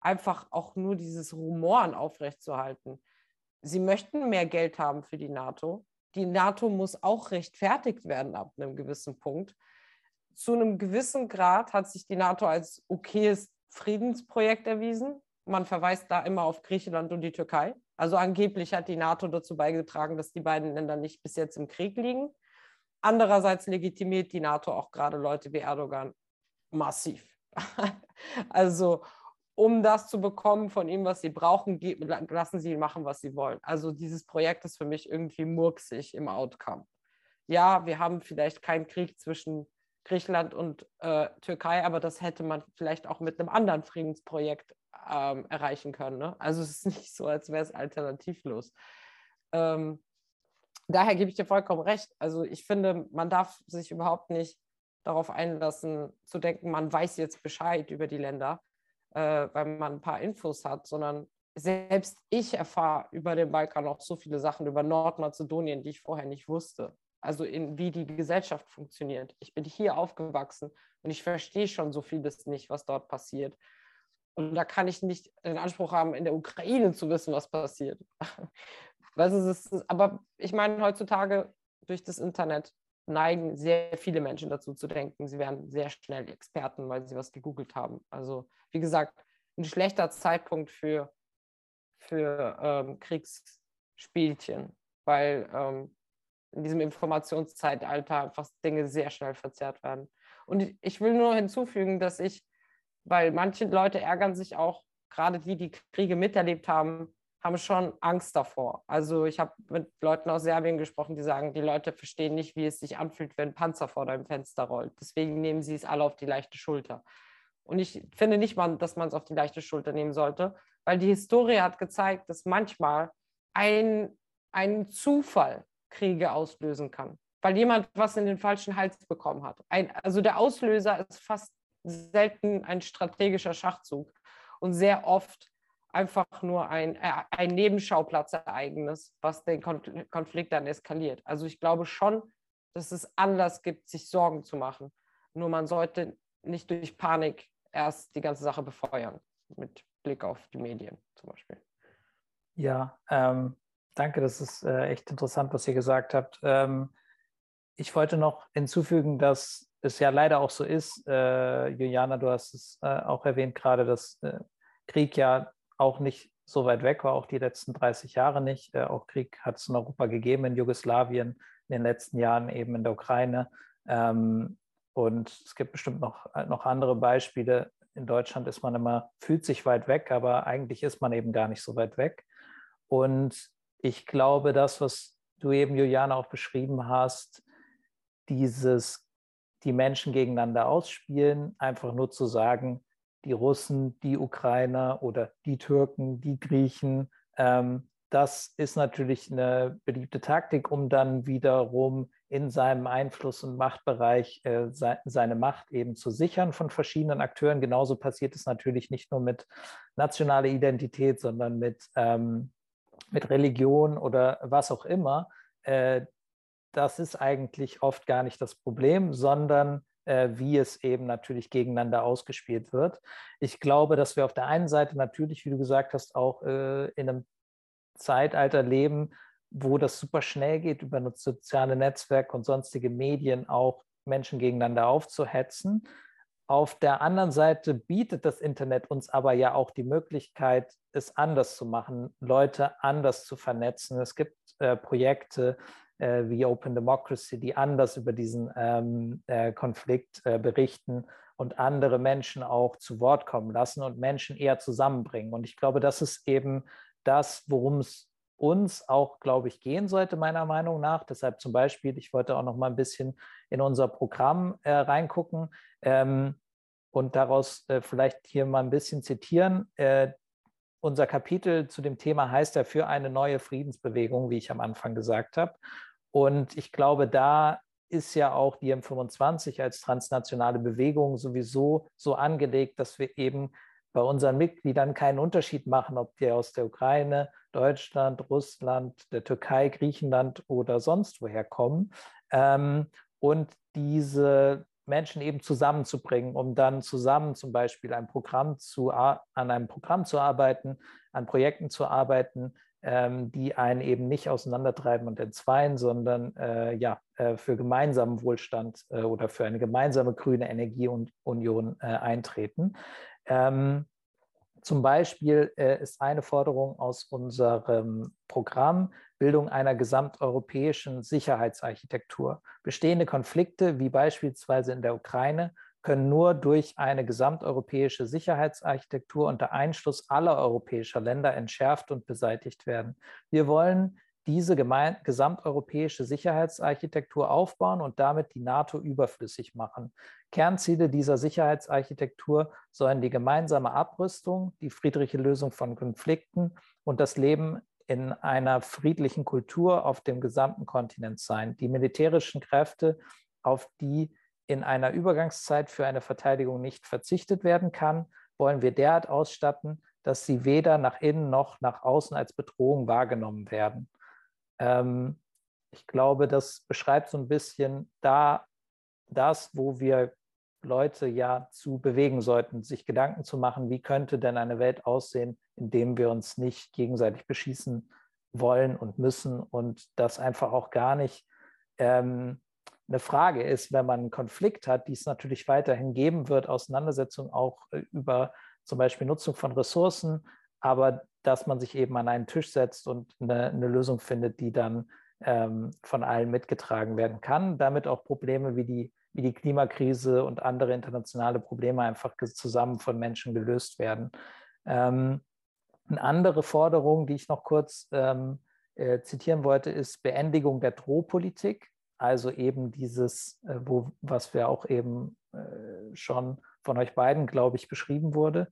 einfach auch nur dieses Rumoren aufrechtzuerhalten. Sie möchten mehr Geld haben für die NATO. Die NATO muss auch rechtfertigt werden ab einem gewissen Punkt zu einem gewissen Grad hat sich die NATO als okayes Friedensprojekt erwiesen. Man verweist da immer auf Griechenland und die Türkei. Also angeblich hat die NATO dazu beigetragen, dass die beiden Länder nicht bis jetzt im Krieg liegen. Andererseits legitimiert die NATO auch gerade Leute wie Erdogan massiv. also um das zu bekommen von ihm, was sie brauchen, lassen sie ihn machen, was sie wollen. Also dieses Projekt ist für mich irgendwie murksig im Outcome. Ja, wir haben vielleicht keinen Krieg zwischen Griechenland und äh, Türkei, aber das hätte man vielleicht auch mit einem anderen Friedensprojekt ähm, erreichen können. Ne? Also es ist nicht so, als wäre es alternativlos. Ähm, daher gebe ich dir vollkommen recht. Also ich finde, man darf sich überhaupt nicht darauf einlassen, zu denken, man weiß jetzt Bescheid über die Länder, äh, weil man ein paar Infos hat, sondern selbst ich erfahre über den Balkan auch so viele Sachen über Nordmazedonien, die ich vorher nicht wusste also in wie die Gesellschaft funktioniert. Ich bin hier aufgewachsen und ich verstehe schon so vieles nicht, was dort passiert. Und da kann ich nicht den Anspruch haben, in der Ukraine zu wissen, was passiert. Was ist es? Aber ich meine, heutzutage durch das Internet neigen sehr viele Menschen dazu zu denken, sie werden sehr schnell Experten, weil sie was gegoogelt haben. Also wie gesagt, ein schlechter Zeitpunkt für, für ähm, Kriegsspielchen, weil ähm, in diesem Informationszeitalter einfach Dinge sehr schnell verzerrt werden. Und ich will nur hinzufügen, dass ich, weil manche Leute ärgern sich auch, gerade die, die Kriege miterlebt haben, haben schon Angst davor. Also ich habe mit Leuten aus Serbien gesprochen, die sagen, die Leute verstehen nicht, wie es sich anfühlt, wenn ein Panzer vor deinem Fenster rollt. Deswegen nehmen sie es alle auf die leichte Schulter. Und ich finde nicht mal, dass man es auf die leichte Schulter nehmen sollte, weil die Historie hat gezeigt, dass manchmal ein, ein Zufall Kriege auslösen kann, weil jemand was in den falschen Hals bekommen hat. Ein, also der Auslöser ist fast selten ein strategischer Schachzug und sehr oft einfach nur ein, äh, ein Nebenschauplatzereignis, was den Konflikt dann eskaliert. Also ich glaube schon, dass es Anlass gibt, sich Sorgen zu machen. Nur man sollte nicht durch Panik erst die ganze Sache befeuern, mit Blick auf die Medien zum Beispiel. Ja, ähm, danke, das ist äh, echt interessant, was ihr gesagt habt. Ähm, ich wollte noch hinzufügen, dass es ja leider auch so ist, äh, Juliana, du hast es äh, auch erwähnt gerade, dass äh, Krieg ja auch nicht so weit weg war, auch die letzten 30 Jahre nicht. Äh, auch Krieg hat es in Europa gegeben, in Jugoslawien, in den letzten Jahren eben in der Ukraine. Ähm, und es gibt bestimmt noch, äh, noch andere Beispiele. In Deutschland ist man immer, fühlt sich weit weg, aber eigentlich ist man eben gar nicht so weit weg. Und ich glaube, das, was du eben, Juliane, auch beschrieben hast, dieses, die Menschen gegeneinander ausspielen, einfach nur zu sagen, die Russen, die Ukrainer oder die Türken, die Griechen. Ähm, das ist natürlich eine beliebte Taktik, um dann wiederum in seinem Einfluss- und Machtbereich äh, se seine Macht eben zu sichern von verschiedenen Akteuren. Genauso passiert es natürlich nicht nur mit nationaler Identität, sondern mit, ähm, mit Religion oder was auch immer. Äh, das ist eigentlich oft gar nicht das Problem, sondern äh, wie es eben natürlich gegeneinander ausgespielt wird. Ich glaube, dass wir auf der einen Seite natürlich, wie du gesagt hast, auch äh, in einem Zeitalter leben, wo das super schnell geht, über soziale Netzwerke und sonstige Medien auch Menschen gegeneinander aufzuhetzen. Auf der anderen Seite bietet das Internet uns aber ja auch die Möglichkeit, es anders zu machen, Leute anders zu vernetzen. Es gibt äh, Projekte, äh, wie Open Democracy, die anders über diesen ähm, äh, Konflikt äh, berichten und andere Menschen auch zu Wort kommen lassen und Menschen eher zusammenbringen. Und ich glaube, das ist eben das, worum es uns auch, glaube ich, gehen sollte, meiner Meinung nach. Deshalb zum Beispiel, ich wollte auch noch mal ein bisschen in unser Programm äh, reingucken ähm, und daraus äh, vielleicht hier mal ein bisschen zitieren. Äh, unser Kapitel zu dem Thema heißt ja für eine neue Friedensbewegung, wie ich am Anfang gesagt habe. Und ich glaube, da ist ja auch die M25 als transnationale Bewegung sowieso so angelegt, dass wir eben bei unseren Mitgliedern keinen Unterschied machen, ob die aus der Ukraine, Deutschland, Russland, der Türkei, Griechenland oder sonst woher kommen. Ähm, und diese Menschen eben zusammenzubringen, um dann zusammen zum Beispiel ein Programm zu, an einem Programm zu arbeiten, an Projekten zu arbeiten, ähm, die einen eben nicht auseinandertreiben und entzweien, sondern äh, ja, äh, für gemeinsamen Wohlstand äh, oder für eine gemeinsame grüne Energieunion äh, eintreten. Ähm, zum Beispiel äh, ist eine Forderung aus unserem Programm Bildung einer gesamteuropäischen Sicherheitsarchitektur. Bestehende Konflikte, wie beispielsweise in der Ukraine, können nur durch eine gesamteuropäische Sicherheitsarchitektur unter Einschluss aller europäischer Länder entschärft und beseitigt werden. Wir wollen diese gesamteuropäische Sicherheitsarchitektur aufbauen und damit die NATO überflüssig machen. Kernziele dieser Sicherheitsarchitektur sollen die gemeinsame Abrüstung, die friedliche Lösung von Konflikten und das Leben in einer friedlichen Kultur auf dem gesamten Kontinent sein. Die militärischen Kräfte, auf die in einer Übergangszeit für eine Verteidigung nicht verzichtet werden kann, wollen wir derart ausstatten, dass sie weder nach innen noch nach außen als Bedrohung wahrgenommen werden. Ähm, ich glaube, das beschreibt so ein bisschen da das, wo wir Leute ja zu bewegen sollten, sich Gedanken zu machen, wie könnte denn eine Welt aussehen, in dem wir uns nicht gegenseitig beschießen wollen und müssen und das einfach auch gar nicht ähm, eine Frage ist, wenn man einen Konflikt hat, die es natürlich weiterhin geben wird, Auseinandersetzung auch äh, über zum Beispiel Nutzung von Ressourcen, aber dass man sich eben an einen Tisch setzt und eine, eine Lösung findet, die dann ähm, von allen mitgetragen werden kann, damit auch Probleme wie die, wie die Klimakrise und andere internationale Probleme einfach zusammen von Menschen gelöst werden. Ähm, Eine andere Forderung, die ich noch kurz ähm, äh, zitieren wollte, ist Beendigung der Drohpolitik. Also eben dieses, äh, wo, was wir auch eben äh, schon von euch beiden, glaube ich, beschrieben wurde.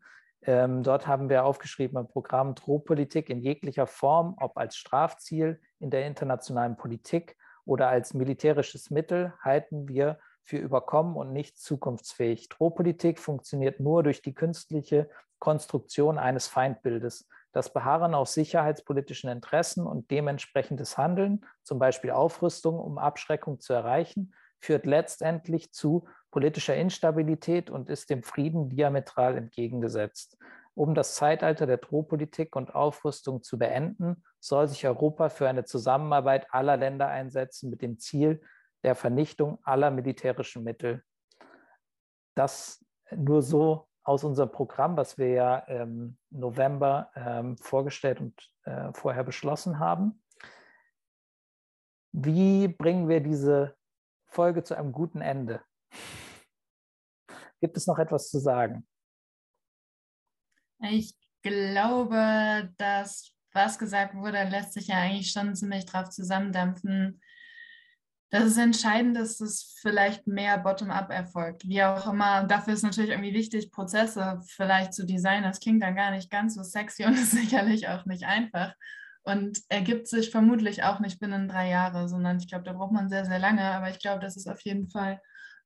Ähm, dort haben wir aufgeschrieben im Programm Drohpolitik in jeglicher Form, ob als Strafziel in der internationalen Politik oder als militärisches Mittel, halten wir für überkommen und nicht zukunftsfähig. Drohpolitik funktioniert nur durch die künstliche Konstruktion eines Feindbildes. Das Beharren auf sicherheitspolitischen Interessen und dementsprechendes Handeln, zum Beispiel Aufrüstung, um Abschreckung zu erreichen, führt letztendlich zu politischer Instabilität und ist dem Frieden diametral entgegengesetzt. Um das Zeitalter der Drohpolitik und Aufrüstung zu beenden, soll sich Europa für eine Zusammenarbeit aller Länder einsetzen mit dem Ziel der Vernichtung aller militärischen Mittel. Das nur so aus unserem Programm, was wir ja im November ähm, vorgestellt und äh, vorher beschlossen haben. Wie bringen wir diese Folge zu einem guten Ende? Gibt es noch etwas zu sagen? Ich glaube, dass was gesagt wurde, lässt sich ja eigentlich schon ziemlich drauf zusammendampfen, dass es entscheidend ist, dass vielleicht mehr Bottom-up erfolgt. Wie auch immer. dafür ist natürlich irgendwie wichtig, Prozesse vielleicht zu designen. Das klingt dann gar nicht ganz so sexy und ist sicherlich auch nicht einfach. Und ergibt sich vermutlich auch nicht binnen drei Jahre, sondern ich glaube, da braucht man sehr, sehr lange. Aber ich glaube, das ist auf jeden Fall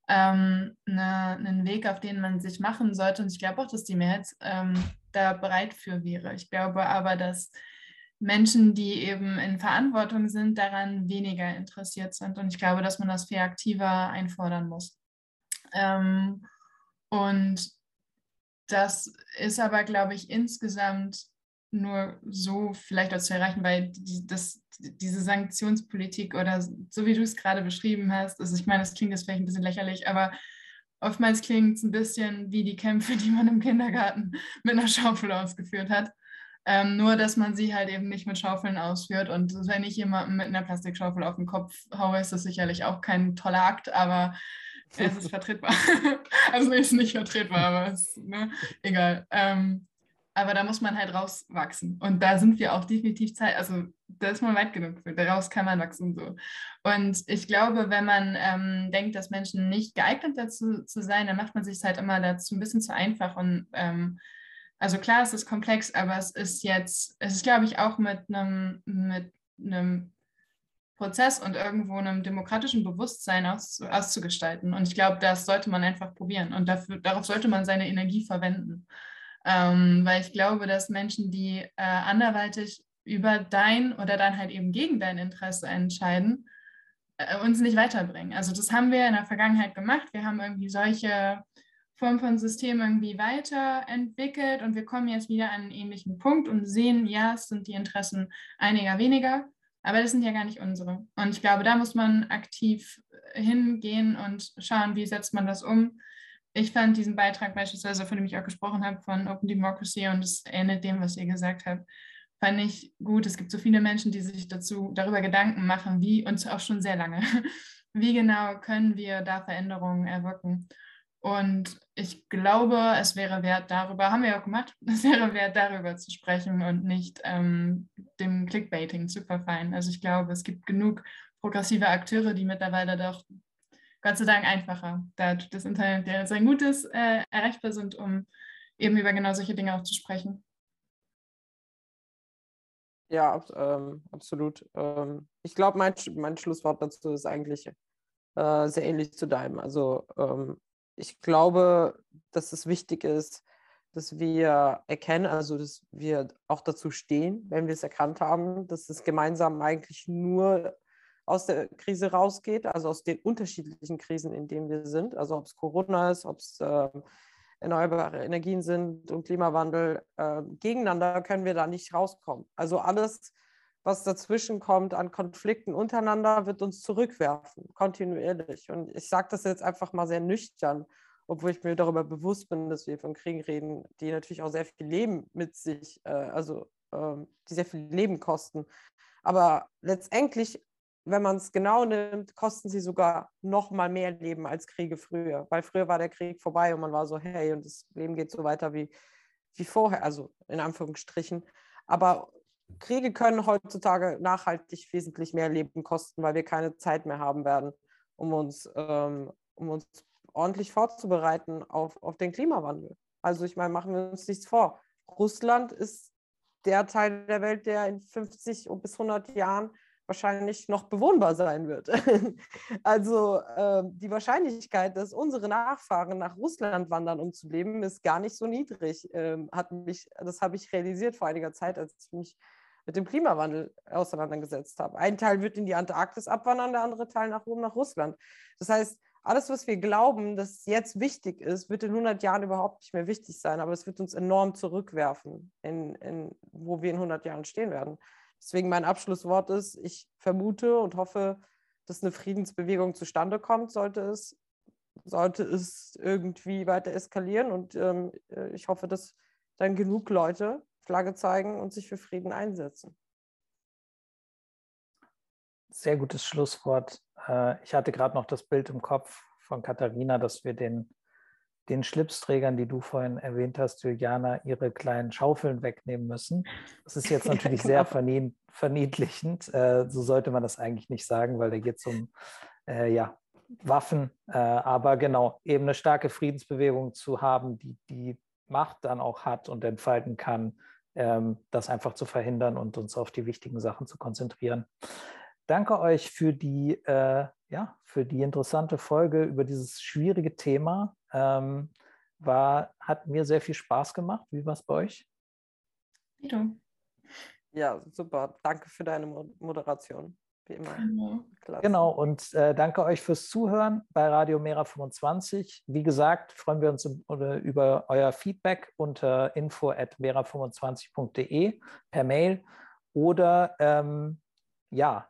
ähm, eine, einen Weg, auf den man sich machen sollte. Und ich glaube auch, dass die Mehrheit ähm, da bereit für wäre. Ich glaube aber, dass Menschen, die eben in Verantwortung sind, daran weniger interessiert sind. Und ich glaube, dass man das viel aktiver einfordern muss. Ähm, und das ist aber, glaube ich, insgesamt nur so vielleicht auch zu erreichen, weil die, das, diese Sanktionspolitik oder so wie du es gerade beschrieben hast, also ich meine, das klingt jetzt vielleicht ein bisschen lächerlich, aber oftmals klingt es ein bisschen wie die Kämpfe, die man im Kindergarten mit einer Schaufel ausgeführt hat. Ähm, nur, dass man sie halt eben nicht mit Schaufeln ausführt. Und wenn ich jemanden mit einer Plastikschaufel auf den Kopf haue, ist das sicherlich auch kein toller Akt, aber es ist vertretbar. also es ist nicht vertretbar, aber es ist ne, egal. Ähm, aber da muss man halt rauswachsen. Und da sind wir auch definitiv Zeit, also da ist man weit genug für, daraus kann man wachsen so. Und ich glaube, wenn man ähm, denkt, dass Menschen nicht geeignet dazu zu sein, dann macht man sich halt immer dazu ein bisschen zu einfach. Und ähm, also klar, es ist komplex, aber es ist jetzt, es ist, glaube ich, auch mit einem, mit einem Prozess und irgendwo einem demokratischen Bewusstsein aus, auszugestalten. Und ich glaube, das sollte man einfach probieren. Und dafür, darauf sollte man seine Energie verwenden. Ähm, weil ich glaube, dass Menschen, die äh, anderweitig über dein oder dann halt eben gegen dein Interesse entscheiden, äh, uns nicht weiterbringen. Also das haben wir in der Vergangenheit gemacht. Wir haben irgendwie solche Formen von Systemen irgendwie weiterentwickelt und wir kommen jetzt wieder an einen ähnlichen Punkt und sehen, ja, es sind die Interessen einiger weniger, aber das sind ja gar nicht unsere. Und ich glaube, da muss man aktiv hingehen und schauen, wie setzt man das um ich fand diesen Beitrag beispielsweise, von dem ich auch gesprochen habe, von Open Democracy und es ähnelt dem, was ihr gesagt habt, fand ich gut. Es gibt so viele Menschen, die sich dazu darüber Gedanken machen, wie, und auch schon sehr lange, wie genau können wir da Veränderungen erwirken. Und ich glaube, es wäre wert, darüber, haben wir auch gemacht, es wäre wert, darüber zu sprechen und nicht ähm, dem Clickbaiting zu verfallen. Also ich glaube, es gibt genug progressive Akteure, die mittlerweile doch Gott sei Dank einfacher, da das Internet ja sein Gutes äh, erreichbar sind, um eben über genau solche Dinge auch zu sprechen. Ja, ab, ähm, absolut. Ähm, ich glaube, mein, mein Schlusswort dazu ist eigentlich äh, sehr ähnlich zu deinem. Also ähm, ich glaube, dass es wichtig ist, dass wir erkennen, also dass wir auch dazu stehen, wenn wir es erkannt haben, dass es gemeinsam eigentlich nur aus der Krise rausgeht, also aus den unterschiedlichen Krisen, in denen wir sind, also ob es Corona ist, ob es äh, erneuerbare Energien sind und Klimawandel, äh, gegeneinander können wir da nicht rauskommen. Also alles, was dazwischen kommt an Konflikten untereinander, wird uns zurückwerfen, kontinuierlich. Und ich sage das jetzt einfach mal sehr nüchtern, obwohl ich mir darüber bewusst bin, dass wir von Kriegen reden, die natürlich auch sehr viel Leben mit sich, äh, also ähm, die sehr viel Leben kosten. Aber letztendlich wenn man es genau nimmt, kosten sie sogar noch mal mehr Leben als Kriege früher. Weil früher war der Krieg vorbei und man war so, hey, und das Leben geht so weiter wie, wie vorher, also in Anführungsstrichen. Aber Kriege können heutzutage nachhaltig wesentlich mehr Leben kosten, weil wir keine Zeit mehr haben werden, um uns, ähm, um uns ordentlich vorzubereiten auf, auf den Klimawandel. Also ich meine, machen wir uns nichts vor. Russland ist der Teil der Welt, der in 50 bis 100 Jahren wahrscheinlich noch bewohnbar sein wird. also äh, die Wahrscheinlichkeit, dass unsere Nachfahren nach Russland wandern, um zu leben, ist gar nicht so niedrig. Ähm, hat mich, das habe ich realisiert vor einiger Zeit, als ich mich mit dem Klimawandel auseinandergesetzt habe. Ein Teil wird in die Antarktis abwandern, der andere Teil nach oben nach Russland. Das heißt, alles, was wir glauben, dass jetzt wichtig ist, wird in 100 Jahren überhaupt nicht mehr wichtig sein, aber es wird uns enorm zurückwerfen, in, in, wo wir in 100 Jahren stehen werden. Deswegen mein Abschlusswort ist, ich vermute und hoffe, dass eine Friedensbewegung zustande kommt, sollte es, sollte es irgendwie weiter eskalieren. Und ähm, äh, ich hoffe, dass dann genug Leute Flagge zeigen und sich für Frieden einsetzen. Sehr gutes Schlusswort. Äh, ich hatte gerade noch das Bild im Kopf von Katharina, dass wir den, den Schlipsträgern, die du vorhin erwähnt hast, Juliana, ihre kleinen Schaufeln wegnehmen müssen. Das ist jetzt natürlich ja, genau. sehr verniedlichend. Äh, so sollte man das eigentlich nicht sagen, weil da geht es um äh, ja, Waffen. aber genau, eben eine starke Friedensbewegung zu haben, die die Macht dann auch hat und entfalten kann, ähm, das einfach zu verhindern und uns auf die wichtigen Sachen zu konzentrieren. Danke euch für die, äh, ja, für die interessante Folge über dieses schwierige Thema. Ähm, war, hat mir sehr viel Spaß gemacht. Wie war es bei euch? Wie du. Ja, super. Danke für deine Moderation wie immer. Genau, genau. und äh, danke euch fürs Zuhören bei Radio Mera 25. Wie gesagt, freuen wir uns über euer Feedback unter info.mera25.de per Mail oder ähm, ja,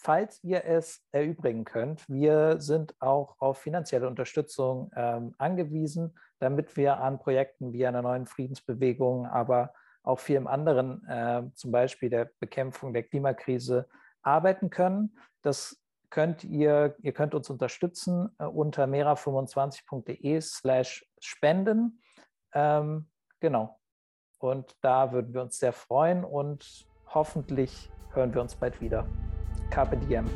falls ihr es erübrigen könnt, wir sind auch auf finanzielle Unterstützung ähm, angewiesen, damit wir an Projekten wie einer neuen Friedensbewegung, aber auch vielem anderen, äh, zum Beispiel der Bekämpfung der Klimakrise, arbeiten können. Das könnt ihr, ihr könnt uns unterstützen äh, unter mera25.de slash spenden. Ähm, genau. Und da würden wir uns sehr freuen und hoffentlich hören wir uns bald wieder. Carpe Diem.